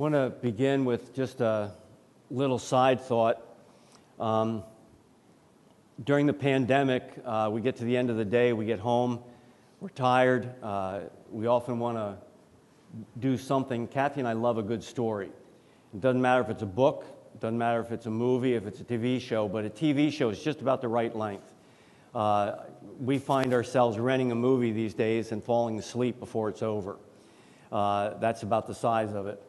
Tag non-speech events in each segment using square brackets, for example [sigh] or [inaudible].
want to begin with just a little side thought. Um, during the pandemic, uh, we get to the end of the day, we get home, we're tired, uh, we often want to do something. Kathy and I love a good story. It doesn't matter if it's a book, it doesn't matter if it's a movie, if it's a TV show, but a TV show is just about the right length. Uh, we find ourselves renting a movie these days and falling asleep before it's over. Uh, that's about the size of it.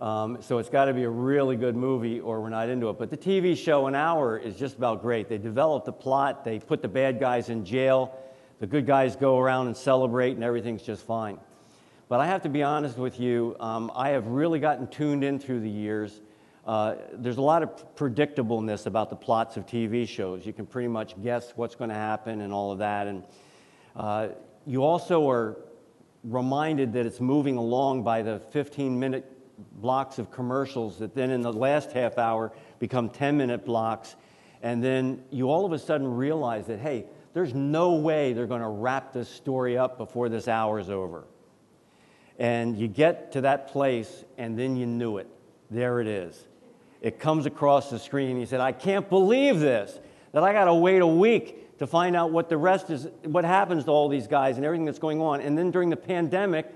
Um, so it's got to be a really good movie or we're not into it. But the TV show, An Hour, is just about great. They develop the plot, they put the bad guys in jail, the good guys go around and celebrate, and everything's just fine. But I have to be honest with you, um, I have really gotten tuned in through the years. Uh, there's a lot of predictableness about the plots of TV shows. You can pretty much guess what's going to happen and all of that. And uh, you also are reminded that it's moving along by the 15 minute blocks of commercials that then in the last half hour become 10 minute blocks. And then you all of a sudden realize that, hey, there's no way they're going to wrap this story up before this hour is over. And you get to that place, and then you knew it. There it is. It comes across the screen. He said, I can't believe this, that I got to wait a week to find out what the rest is, what happens to all these guys and everything that's going on. And then during the pandemic,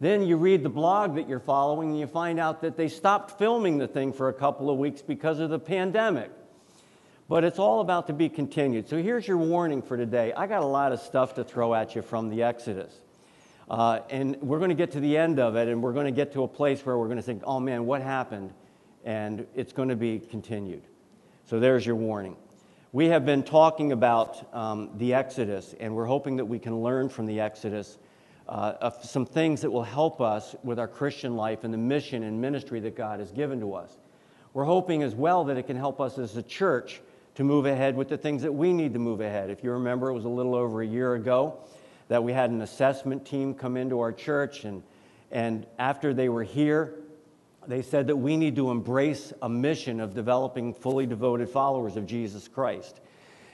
then you read the blog that you're following and you find out that they stopped filming the thing for a couple of weeks because of the pandemic. But it's all about to be continued. So here's your warning for today. I got a lot of stuff to throw at you from the Exodus. Uh, and we're going to get to the end of it and we're going to get to a place where we're going to think, oh man, what happened? And it's going to be continued. So there's your warning. We have been talking about um, the Exodus, and we're hoping that we can learn from the Exodus uh, some things that will help us with our Christian life and the mission and ministry that God has given to us. We're hoping as well that it can help us as a church to move ahead with the things that we need to move ahead. If you remember, it was a little over a year ago that we had an assessment team come into our church, and, and after they were here, they said that we need to embrace a mission of developing fully devoted followers of Jesus Christ.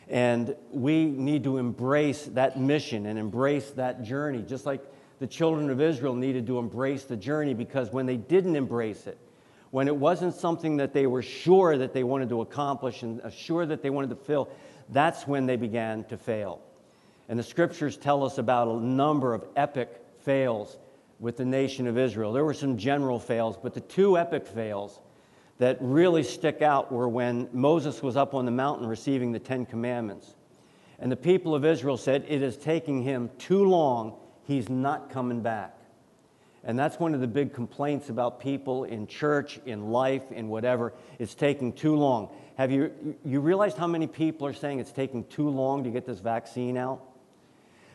And we need to embrace that mission and embrace that journey, just like the children of Israel needed to embrace the journey because when they didn't embrace it, when it wasn't something that they were sure that they wanted to accomplish and sure that they wanted to fill, that's when they began to fail. And the scriptures tell us about a number of epic fails with the nation of Israel. There were some general fails, but the two epic fails that really stick out were when Moses was up on the mountain receiving the Ten Commandments. And the people of Israel said, It is taking him too long. He's not coming back. And that's one of the big complaints about people in church, in life, in whatever. It's taking too long. Have you, you realized how many people are saying it's taking too long to get this vaccine out?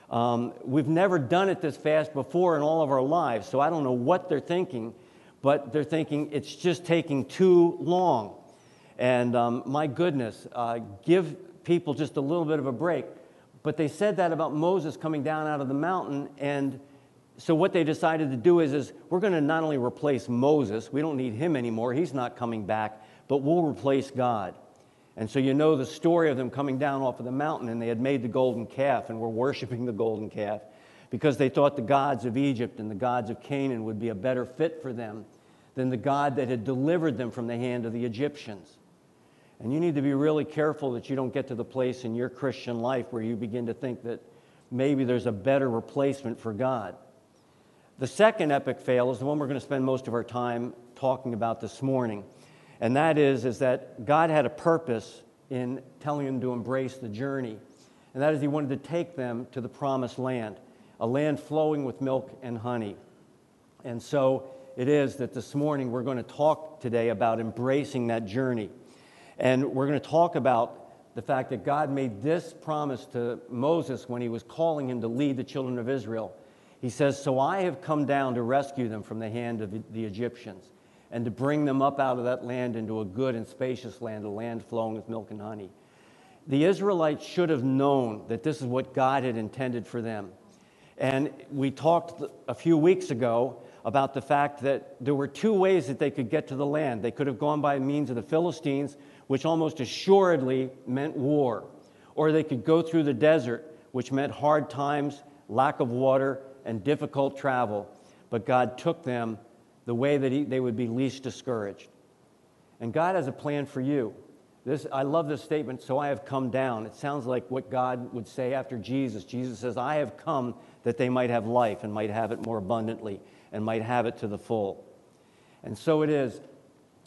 Um, we've never done it this fast before in all of our lives, so I don't know what they're thinking but they're thinking it's just taking too long. And um, my goodness, uh, give people just a little bit of a break. But they said that about Moses coming down out of the mountain. And so what they decided to do is, is we're going to not only replace Moses, we don't need him anymore, he's not coming back, but we'll replace God. And so you know the story of them coming down off of the mountain, and they had made the golden calf and were worshiping the golden calf because they thought the gods of Egypt and the gods of Canaan would be a better fit for them than the God that had delivered them from the hand of the Egyptians. And you need to be really careful that you don't get to the place in your Christian life where you begin to think that maybe there's a better replacement for God. The second epic fail is the one we're going to spend most of our time talking about this morning. And that is, is that God had a purpose in telling them to embrace the journey. And that is, He wanted to take them to the promised land a land flowing with milk and honey. And so it is that this morning we're going to talk today about embracing that journey. And we're going to talk about the fact that God made this promise to Moses when he was calling him to lead the children of Israel. He says, So I have come down to rescue them from the hand of the Egyptians and to bring them up out of that land into a good and spacious land, a land flowing with milk and honey. The Israelites should have known that this is what God had intended for them. And we talked a few weeks ago about the fact that there were two ways that they could get to the land. They could have gone by means of the Philistines, which almost assuredly meant war, or they could go through the desert, which meant hard times, lack of water, and difficult travel. But God took them the way that he, they would be least discouraged. And God has a plan for you. This, I love this statement, so I have come down. It sounds like what God would say after Jesus. Jesus says, I have come that they might have life and might have it more abundantly and might have it to the full. And so it is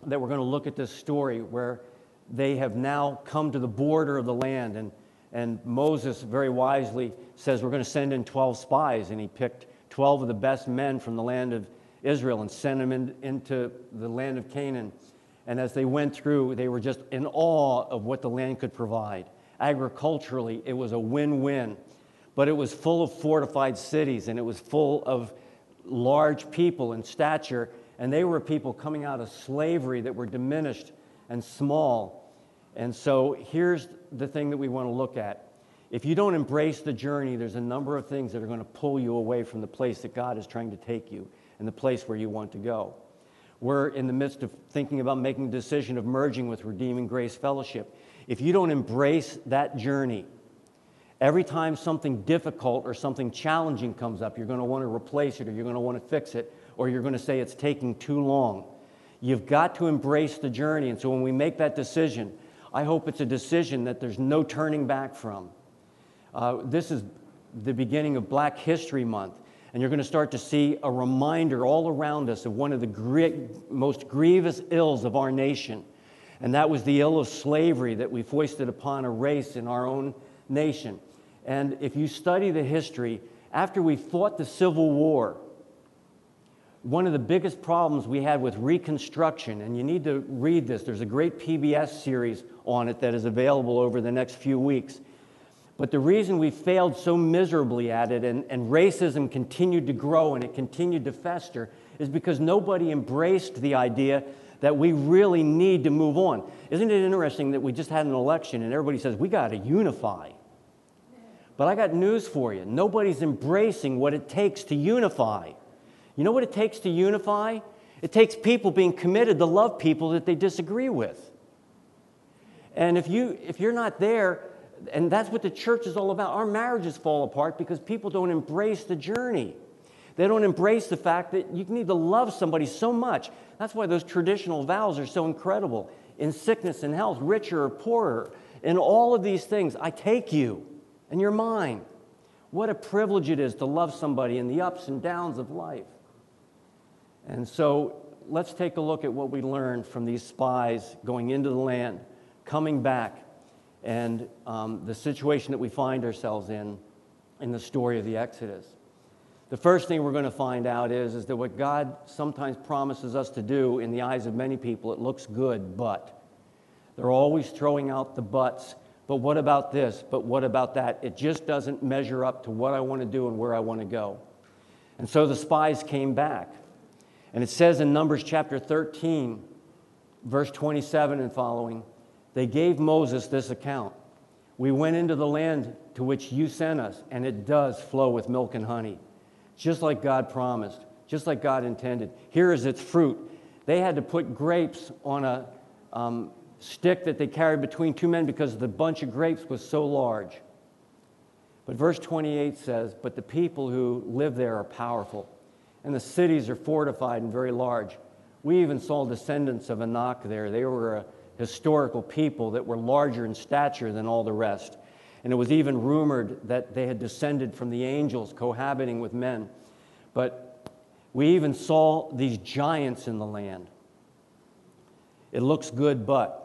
that we're going to look at this story where they have now come to the border of the land. And, and Moses very wisely says, We're going to send in 12 spies. And he picked 12 of the best men from the land of Israel and sent them in, into the land of Canaan. And as they went through, they were just in awe of what the land could provide. Agriculturally, it was a win win, but it was full of fortified cities and it was full of large people in stature. And they were people coming out of slavery that were diminished and small. And so here's the thing that we want to look at. If you don't embrace the journey, there's a number of things that are going to pull you away from the place that God is trying to take you and the place where you want to go. We're in the midst of thinking about making a decision of merging with Redeeming Grace Fellowship. If you don't embrace that journey, every time something difficult or something challenging comes up, you're going to want to replace it or you're going to want to fix it or you're going to say it's taking too long. You've got to embrace the journey. And so when we make that decision, I hope it's a decision that there's no turning back from. Uh, this is the beginning of Black History Month and you're going to start to see a reminder all around us of one of the most grievous ills of our nation. And that was the ill of slavery that we foisted upon a race in our own nation. And if you study the history, after we fought the Civil War, one of the biggest problems we had with Reconstruction, and you need to read this, there's a great PBS series on it that is available over the next few weeks. But the reason we failed so miserably at it and, and racism continued to grow and it continued to fester is because nobody embraced the idea that we really need to move on. Isn't it interesting that we just had an election and everybody says we got to unify? But I got news for you. Nobody's embracing what it takes to unify. You know what it takes to unify? It takes people being committed to love people that they disagree with. And if you if you're not there, and that's what the church is all about. Our marriages fall apart because people don't embrace the journey. They don't embrace the fact that you need to love somebody so much. That's why those traditional vows are so incredible. In sickness and health, richer or poorer, in all of these things, I take you and you're mine. What a privilege it is to love somebody in the ups and downs of life. And so let's take a look at what we learned from these spies going into the land, coming back, and um, the situation that we find ourselves in in the story of the Exodus. The first thing we're going to find out is, is that what God sometimes promises us to do in the eyes of many people, it looks good, but. They're always throwing out the buts. But what about this? But what about that? It just doesn't measure up to what I want to do and where I want to go. And so the spies came back. And it says in Numbers chapter 13, verse 27 and following, they gave Moses this account We went into the land to which you sent us, and it does flow with milk and honey, just like God promised, just like God intended. Here is its fruit. They had to put grapes on a um, stick that they carried between two men because the bunch of grapes was so large. But verse 28 says, But the people who live there are powerful, and the cities are fortified and very large. We even saw descendants of Anak there. They were a historical people that were larger in stature than all the rest. And it was even rumored that they had descended from the angels cohabiting with men. But we even saw these giants in the land. It looks good, but.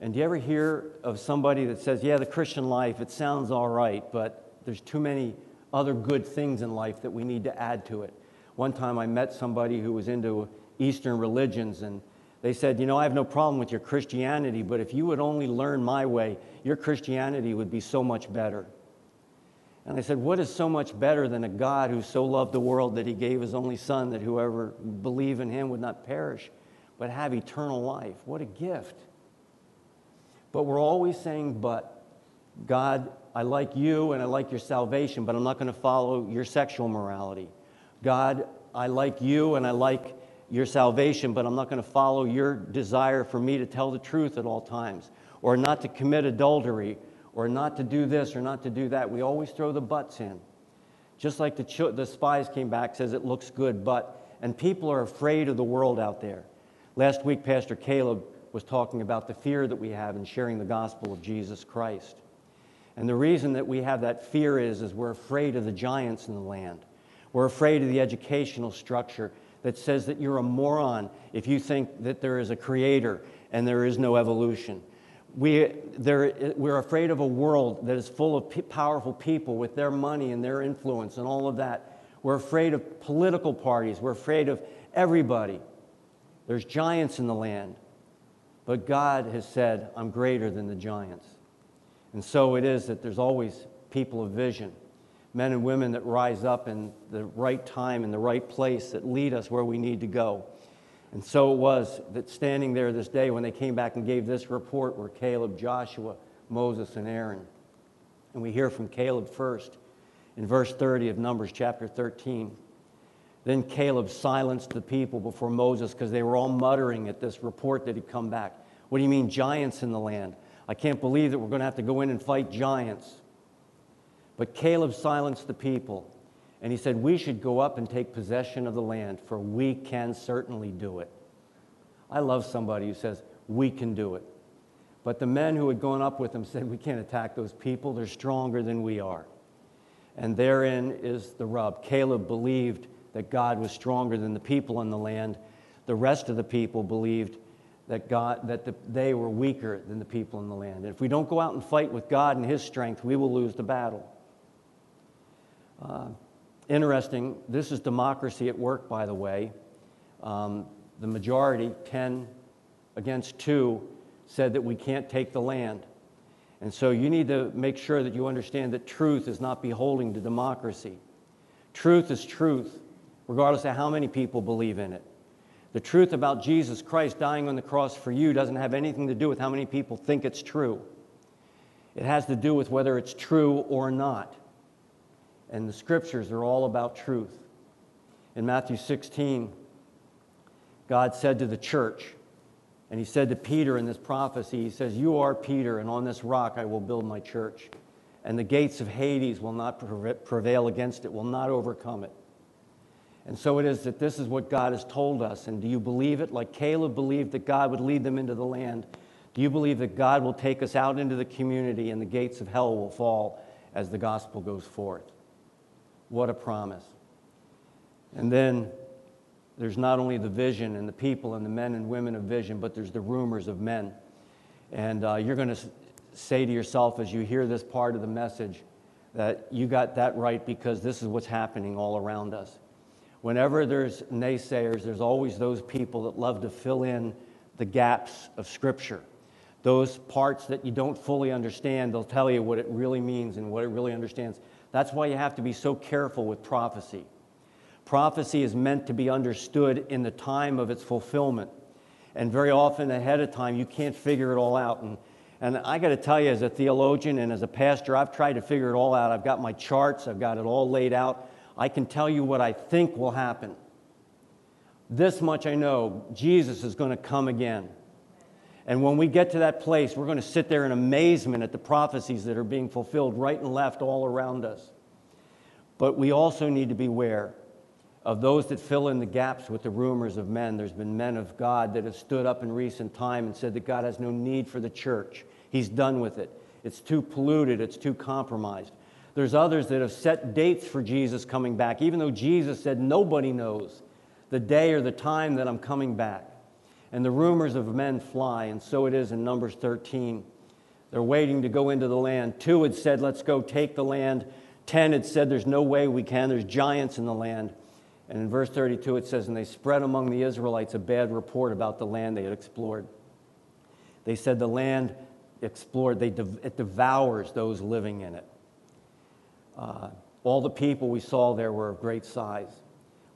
And do you ever hear of somebody that says, yeah, the Christian life, it sounds all right, but there's too many other good things in life that we need to add to it? One time I met somebody who was into Eastern religions, and they said, You know, I have no problem with your Christianity, but if you would only learn my way, your Christianity would be so much better. And I said, What is so much better than a God who so loved the world that he gave his only Son that whoever believe in him would not perish, but have eternal life? What a gift. But we're always saying, But God, I like you and I like your salvation, but I'm not going to follow your sexual morality. God, I like you and I like your salvation, but I'm not going to follow your desire for me to tell the truth at all times, or not to commit adultery, or not to do this, or not to do that. We always throw the buts in. Just like the, ch- the spies came back, says it looks good, but, and people are afraid of the world out there. Last week, Pastor Caleb was talking about the fear that we have in sharing the gospel of Jesus Christ. And the reason that we have that fear is, is we're afraid of the giants in the land. We're afraid of the educational structure that says that you're a moron if you think that there is a creator and there is no evolution. We, we're afraid of a world that is full of p- powerful people with their money and their influence and all of that. We're afraid of political parties. We're afraid of everybody. There's giants in the land. But God has said, I'm greater than the giants. And so it is that there's always people of vision, men and women that rise up in the right time, in the right place, that lead us where we need to go. And so it was that standing there this day when they came back and gave this report were Caleb, Joshua, Moses, and Aaron. And we hear from Caleb first in verse 30 of Numbers chapter 13. Then Caleb silenced the people before Moses because they were all muttering at this report that he'd come back. What do you mean, giants in the land? I can't believe that we're going to have to go in and fight giants. But Caleb silenced the people and he said, We should go up and take possession of the land, for we can certainly do it. I love somebody who says, We can do it. But the men who had gone up with him said, We can't attack those people. They're stronger than we are. And therein is the rub. Caleb believed that God was stronger than the people in the land. The rest of the people believed that, God, that the, they were weaker than the people in the land. And if we don't go out and fight with God and His strength, we will lose the battle. Uh, Interesting, this is democracy at work, by the way. Um, the majority, 10 against 2, said that we can't take the land. And so you need to make sure that you understand that truth is not beholding to democracy. Truth is truth, regardless of how many people believe in it. The truth about Jesus Christ dying on the cross for you doesn't have anything to do with how many people think it's true. It has to do with whether it's true or not and the scriptures are all about truth. In Matthew 16, God said to the church, and he said to Peter in this prophecy, he says, You are Peter, and on this rock I will build my church. And the gates of Hades will not prevail against it, will not overcome it. And so it is that this is what God has told us. And do you believe it? Like Caleb believed that God would lead them into the land. Do you believe that God will take us out into the community and the gates of hell will fall as the gospel goes forth? What a promise. And then there's not only the vision and the people and the men and women of vision, but there's the rumors of men. And uh, you're going to say to yourself as you hear this part of the message that you got that right because this is what's happening all around us. Whenever there's naysayers, there's always those people that love to fill in the gaps of Scripture. Those parts that you don't fully understand, they'll tell you what it really means and what it really understands. That's why you have to be so careful with prophecy. Prophecy is meant to be understood in the time of its fulfillment. And very often ahead of time, you can't figure it all out. And, and I got to tell you, as a theologian and as a pastor, I've tried to figure it all out. I've got my charts, I've got it all laid out. I can tell you what I think will happen. This much I know Jesus is going to come again. And when we get to that place, we're going to sit there in amazement at the prophecies that are being fulfilled right and left all around us. But we also need to beware of those that fill in the gaps with the rumors of men. There's been men of God that have stood up in recent time and said that God has no need for the church. He's done with it. It's too polluted, it's too compromised. There's others that have set dates for Jesus coming back, even though Jesus said nobody knows the day or the time that I'm coming back and the rumors of men fly, and so it is in Numbers 13. They're waiting to go into the land. Two had said, Let's go take the land. Ten had said, There's no way we can. There's giants in the land. And in verse 32, it says, And they spread among the Israelites a bad report about the land they had explored. They said, The land explored, they it devours those living in it. Uh, all the people we saw there were of great size.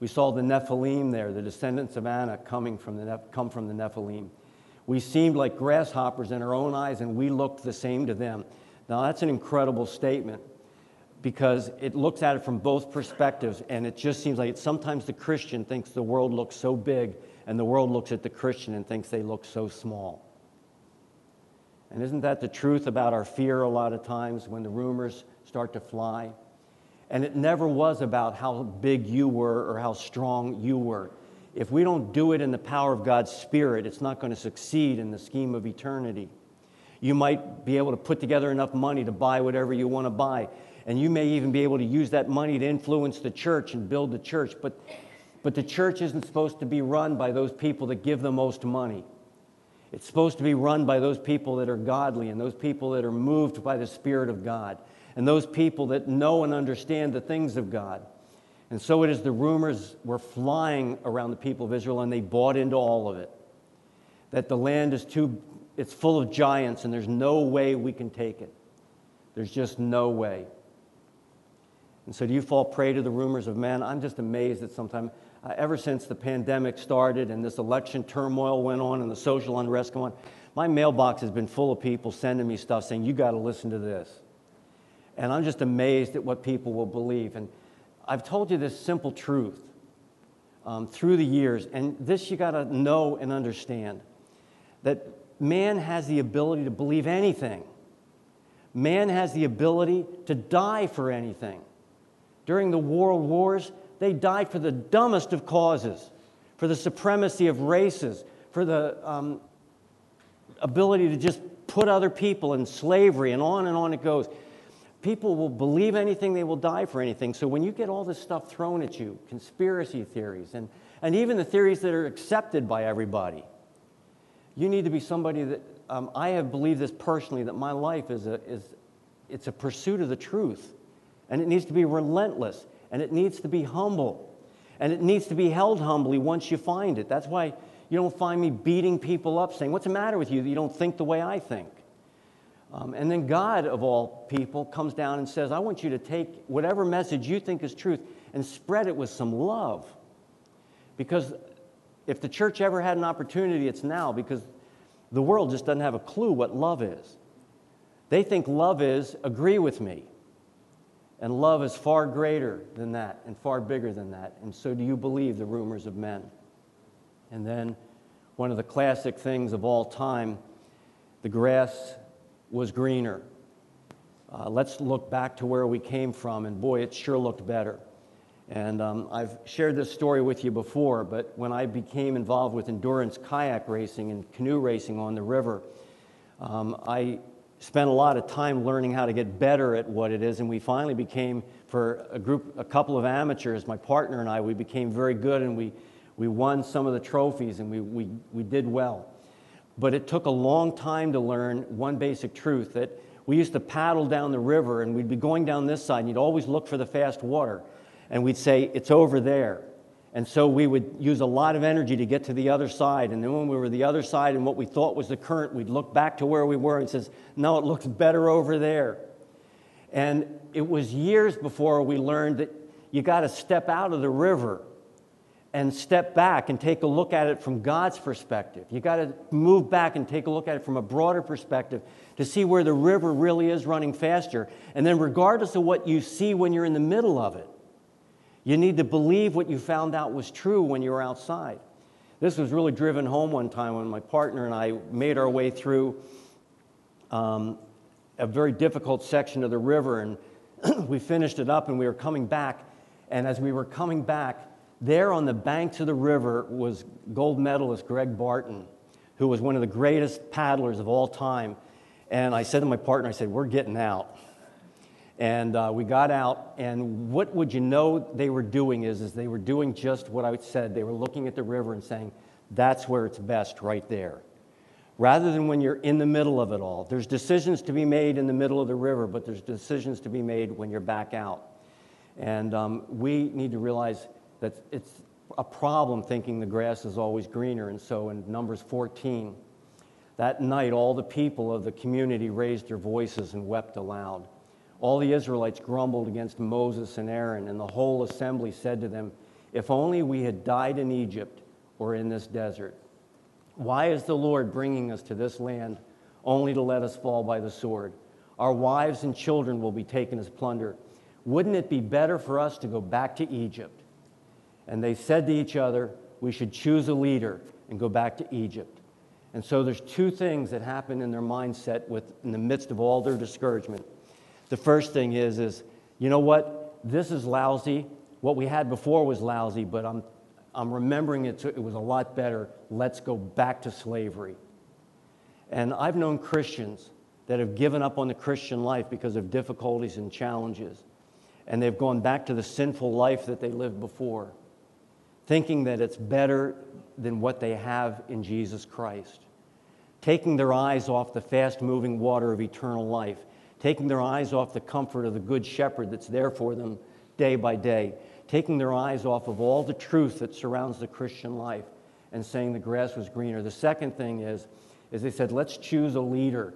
We saw the Nephilim there, the descendants of Anak coming from the, come from the Nephilim. We seemed like grasshoppers in our own eyes, and we looked the same to them. Now, that's an incredible statement because it looks at it from both perspectives, and it just seems like sometimes the Christian thinks the world looks so big, and the world looks at the Christian and thinks they look so small. And isn't that the truth about our fear a lot of times when the rumors start to fly? And it never was about how big you were or how strong you were. If we don't do it in the power of God's Spirit, it's not going to succeed in the scheme of eternity. You might be able to put together enough money to buy whatever you want to buy. And you may even be able to use that money to influence the church and build the church. But, but the church isn't supposed to be run by those people that give the most money. It's supposed to be run by those people that are godly and those people that are moved by the Spirit of God and those people that know and understand the things of God. And so it is the rumors were flying around the people of Israel, and they bought into all of it. That the land is too, it's full of giants, and there's no way we can take it. There's just no way. And so, do you fall prey to the rumors of men? I'm just amazed that sometimes, uh, ever since the pandemic started and this election turmoil went on and the social unrest went on, my mailbox has been full of people sending me stuff saying, You got to listen to this. And I'm just amazed at what people will believe. And I've told you this simple truth um, through the years, and this you got to know and understand that man has the ability to believe anything. Man has the ability to die for anything. During the world wars, they died for the dumbest of causes, for the supremacy of races, for the um, ability to just put other people in slavery, and on and on it goes people will believe anything, they will die for anything. So when you get all this stuff thrown at you, conspiracy theories, and, and even the theories that are accepted by everybody, you need to be somebody that um, I have believed this personally that my life is a, is it's a pursuit of the truth, and it needs to be relentless, and it needs to be humble, and it needs to be held humbly once you find it. That's why you don't find me beating people up, saying, "What's the matter with you you don't think the way I think?" Um, and then God, of all people, comes down and says, I want you to take whatever message you think is truth and spread it with some love. Because if the church ever had an opportunity, it's now because the world just doesn't have a clue what love is. They think love is agree with me. And love is far greater than that and far bigger than that. And so do you believe the rumors of men? And then one of the classic things of all time the grass was greener. Uh, let's look back to where we came from, and boy, it sure looked better. And um, I've shared this story with you before, but when I became involved with endurance kayak racing and canoe racing on the river, um, I spent a lot of time learning how to get better at what it is, and we finally became, for a group, a couple of amateurs, my partner and I, we became very good, and we, we won some of the trophies, and we, we, we did well. But it took a long time to learn one basic truth that we used to paddle down the river and we'd be going down this side and you'd always look for the fast water. And we'd say, it's over there. And so we would use a lot of energy to get to the other side. And then when we were the other side and what we thought was the current, we'd look back to where we were and says, no, it looks better over there. And it was years before we learned that you got to step out of the river and step back and take a look at it from God's perspective. You got to move back and take a look at it from a broader perspective to see where the river really is running faster. And then, regardless of what you see when you're in the middle of it, you need to believe what you found out was true when you were outside. This was really driven home one time when my partner and I made our way through um, a very difficult section of the river, and [clears throat] we finished it up and we were coming back. And as we were coming back, there on the banks of the river was gold medalist Greg Barton, who was one of the greatest paddlers of all time. And I said to my partner, I said, We're getting out. And uh, we got out, and what would you know they were doing is, is they were doing just what I said. They were looking at the river and saying, That's where it's best, right there. Rather than when you're in the middle of it all. There's decisions to be made in the middle of the river, but there's decisions to be made when you're back out. And um, we need to realize that it's a problem thinking the grass is always greener. And so in Numbers 14, that night all the people of the community raised their voices and wept aloud. All the Israelites grumbled against Moses and Aaron, and the whole assembly said to them, If only we had died in Egypt or in this desert. Why is the Lord bringing us to this land only to let us fall by the sword? Our wives and children will be taken as plunder. Wouldn't it be better for us to go back to Egypt? And they said to each other, We should choose a leader and go back to Egypt. And so there's two things that happen in their mindset with, in the midst of all their discouragement. The first thing is, is you know what? this is lousy. What we had before was lousy, but I'm, I'm remembering it, it was a lot better. Let's go back to slavery. And I've known Christians that have given up on the Christian life because of difficulties and challenges. And they've gone back to the sinful life that they lived before, thinking that it's better than what they have in Jesus Christ. Taking their eyes off the fast moving water of eternal life, taking their eyes off the comfort of the Good Shepherd that's there for them day by day, taking their eyes off of all the truth that surrounds the Christian life and saying the grass was greener. The second thing is, is they said, let's choose a leader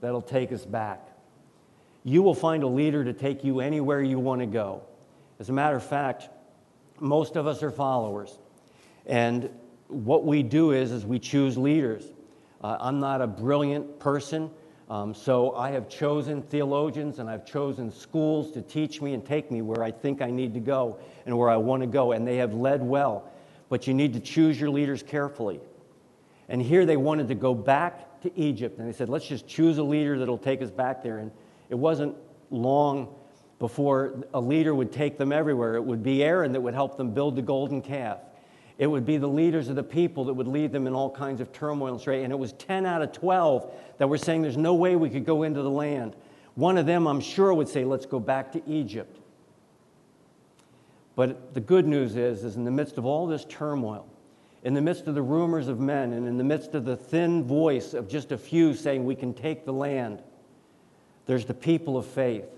that'll take us back. You will find a leader to take you anywhere you want to go. As a matter of fact, most of us are followers. And what we do is, is we choose leaders. Uh, I'm not a brilliant person, um, so I have chosen theologians and I've chosen schools to teach me and take me where I think I need to go and where I want to go, and they have led well. But you need to choose your leaders carefully. And here they wanted to go back to Egypt. And they said, let's just choose a leader that'll take us back there. And it wasn't long before a leader would take them everywhere. It would be Aaron that would help them build the golden calf. It would be the leaders of the people that would lead them in all kinds of turmoil and strife. And it was 10 out of 12 that were saying there's no way we could go into the land. One of them, I'm sure, would say, let's go back to Egypt. But the good news is, is in the midst of all this turmoil, in the midst of the rumors of men and in the midst of the thin voice of just a few saying we can take the land, there's the people of faith.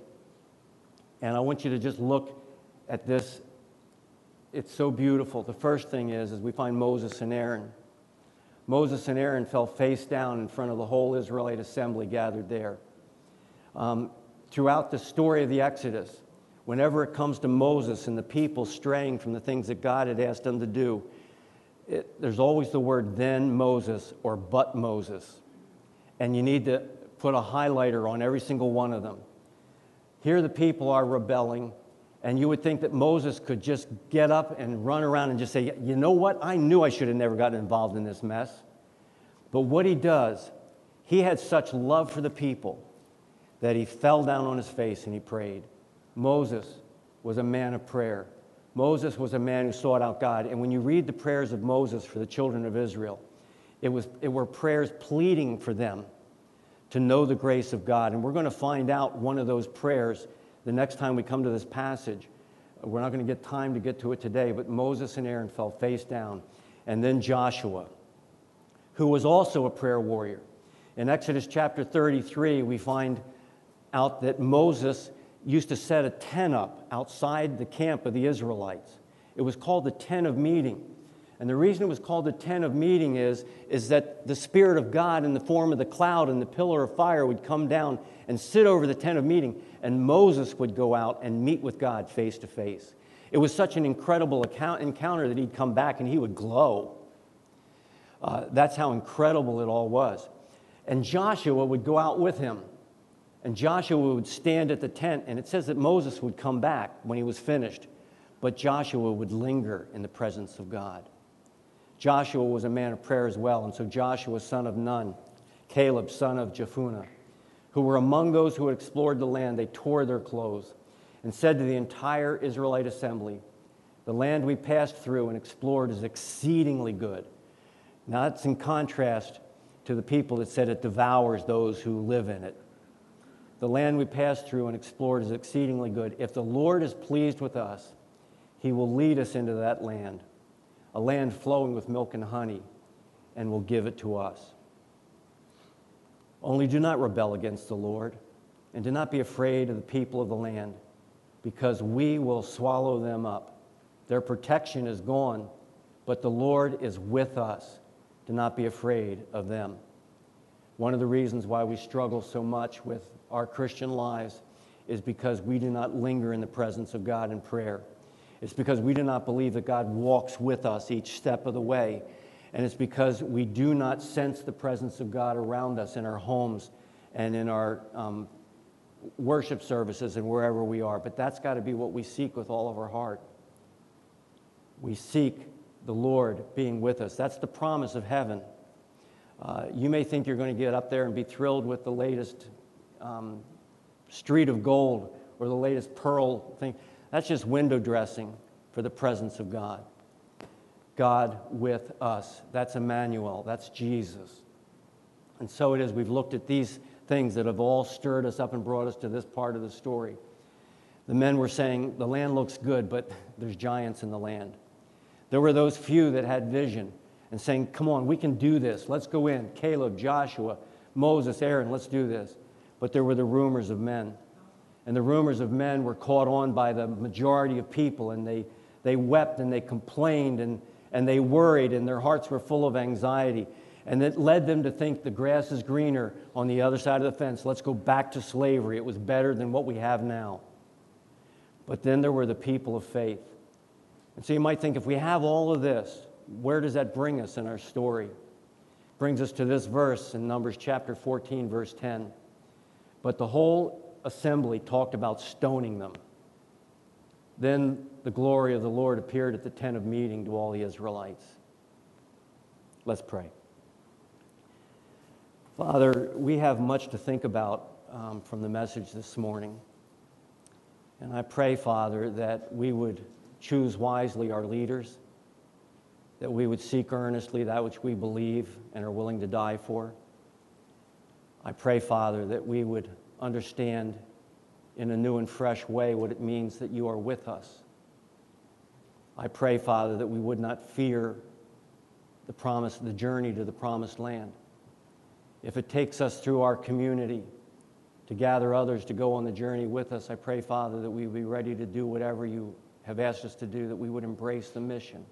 And I want you to just look at this. It's so beautiful. The first thing is, is we find Moses and Aaron. Moses and Aaron fell face down in front of the whole Israelite assembly gathered there. Um, throughout the story of the Exodus, whenever it comes to Moses and the people straying from the things that God had asked them to do, it, there's always the word then Moses or but Moses. And you need to put a highlighter on every single one of them. Here the people are rebelling, and you would think that Moses could just get up and run around and just say, You know what? I knew I should have never gotten involved in this mess. But what he does, he had such love for the people that he fell down on his face and he prayed. Moses was a man of prayer. Moses was a man who sought out God. And when you read the prayers of Moses for the children of Israel, it, was, it were prayers pleading for them to know the grace of God. And we're going to find out one of those prayers the next time we come to this passage. We're not going to get time to get to it today, but Moses and Aaron fell face down. And then Joshua, who was also a prayer warrior. In Exodus chapter 33, we find out that Moses used to set a tent up outside the camp of the Israelites. It was called the tent of meeting. And the reason it was called the tent of meeting is, is that the Spirit of God in the form of the cloud and the pillar of fire would come down and sit over the tent of meeting, and Moses would go out and meet with God face to face. It was such an incredible account, encounter that he'd come back and he would glow. Uh, that's how incredible it all was. And Joshua would go out with him. And Joshua would stand at the tent, and it says that Moses would come back when he was finished, but Joshua would linger in the presence of God. Joshua was a man of prayer as well, and so Joshua, son of Nun, Caleb, son of Jephunneh, who were among those who had explored the land, they tore their clothes and said to the entire Israelite assembly, The land we passed through and explored is exceedingly good. Now, that's in contrast to the people that said it devours those who live in it. The land we passed through and explored is exceedingly good. If the Lord is pleased with us, he will lead us into that land, a land flowing with milk and honey, and will give it to us. Only do not rebel against the Lord, and do not be afraid of the people of the land, because we will swallow them up. Their protection is gone, but the Lord is with us. Do not be afraid of them. One of the reasons why we struggle so much with our Christian lives is because we do not linger in the presence of God in prayer. It's because we do not believe that God walks with us each step of the way. And it's because we do not sense the presence of God around us in our homes and in our um, worship services and wherever we are. But that's got to be what we seek with all of our heart. We seek the Lord being with us. That's the promise of heaven. Uh, you may think you're going to get up there and be thrilled with the latest um, street of gold or the latest pearl thing. That's just window dressing for the presence of God. God with us. That's Emmanuel. That's Jesus. And so it is. We've looked at these things that have all stirred us up and brought us to this part of the story. The men were saying, The land looks good, but there's giants in the land. There were those few that had vision and saying, Come on, we can do this. Let's go in. Caleb, Joshua, Moses, Aaron, let's do this. But there were the rumors of men. And the rumors of men were caught on by the majority of people, and they, they wept and they complained and, and they worried, and their hearts were full of anxiety. And it led them to think the grass is greener on the other side of the fence. Let's go back to slavery. It was better than what we have now. But then there were the people of faith. And so you might think if we have all of this, where does that bring us in our story? Brings us to this verse in Numbers chapter 14, verse 10. But the whole assembly talked about stoning them. Then the glory of the Lord appeared at the tent of meeting to all the Israelites. Let's pray. Father, we have much to think about um, from the message this morning. And I pray, Father, that we would choose wisely our leaders, that we would seek earnestly that which we believe and are willing to die for. I pray, Father, that we would understand in a new and fresh way what it means that you are with us. I pray, Father, that we would not fear the promise, the journey to the promised land. If it takes us through our community to gather others to go on the journey with us, I pray, Father, that we be ready to do whatever you have asked us to do, that we would embrace the mission.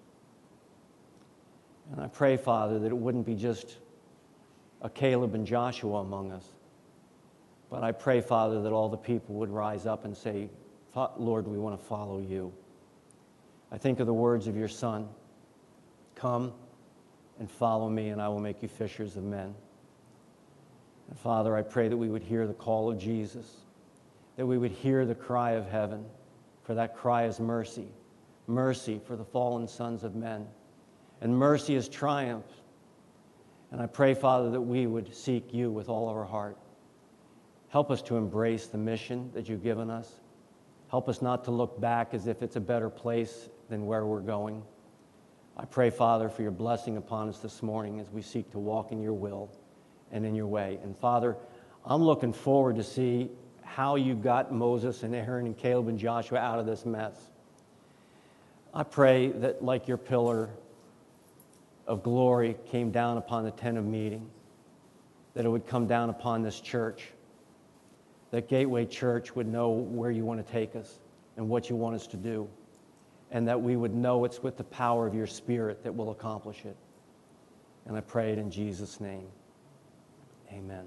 And I pray, Father, that it wouldn't be just a Caleb and Joshua among us, but I pray, Father, that all the people would rise up and say, Lord, we want to follow you. I think of the words of your Son Come and follow me, and I will make you fishers of men. And Father, I pray that we would hear the call of Jesus, that we would hear the cry of heaven, for that cry is mercy mercy for the fallen sons of men. And mercy is triumph. And I pray, Father, that we would seek you with all of our heart. Help us to embrace the mission that you've given us. Help us not to look back as if it's a better place than where we're going. I pray, Father, for your blessing upon us this morning as we seek to walk in your will and in your way. And Father, I'm looking forward to see how you got Moses and Aaron and Caleb and Joshua out of this mess. I pray that, like your pillar of glory came down upon the tent of meeting, that it would come down upon this church that Gateway Church would know where you want to take us and what you want us to do, and that we would know it's with the power of your Spirit that we'll accomplish it. And I pray it in Jesus' name. Amen.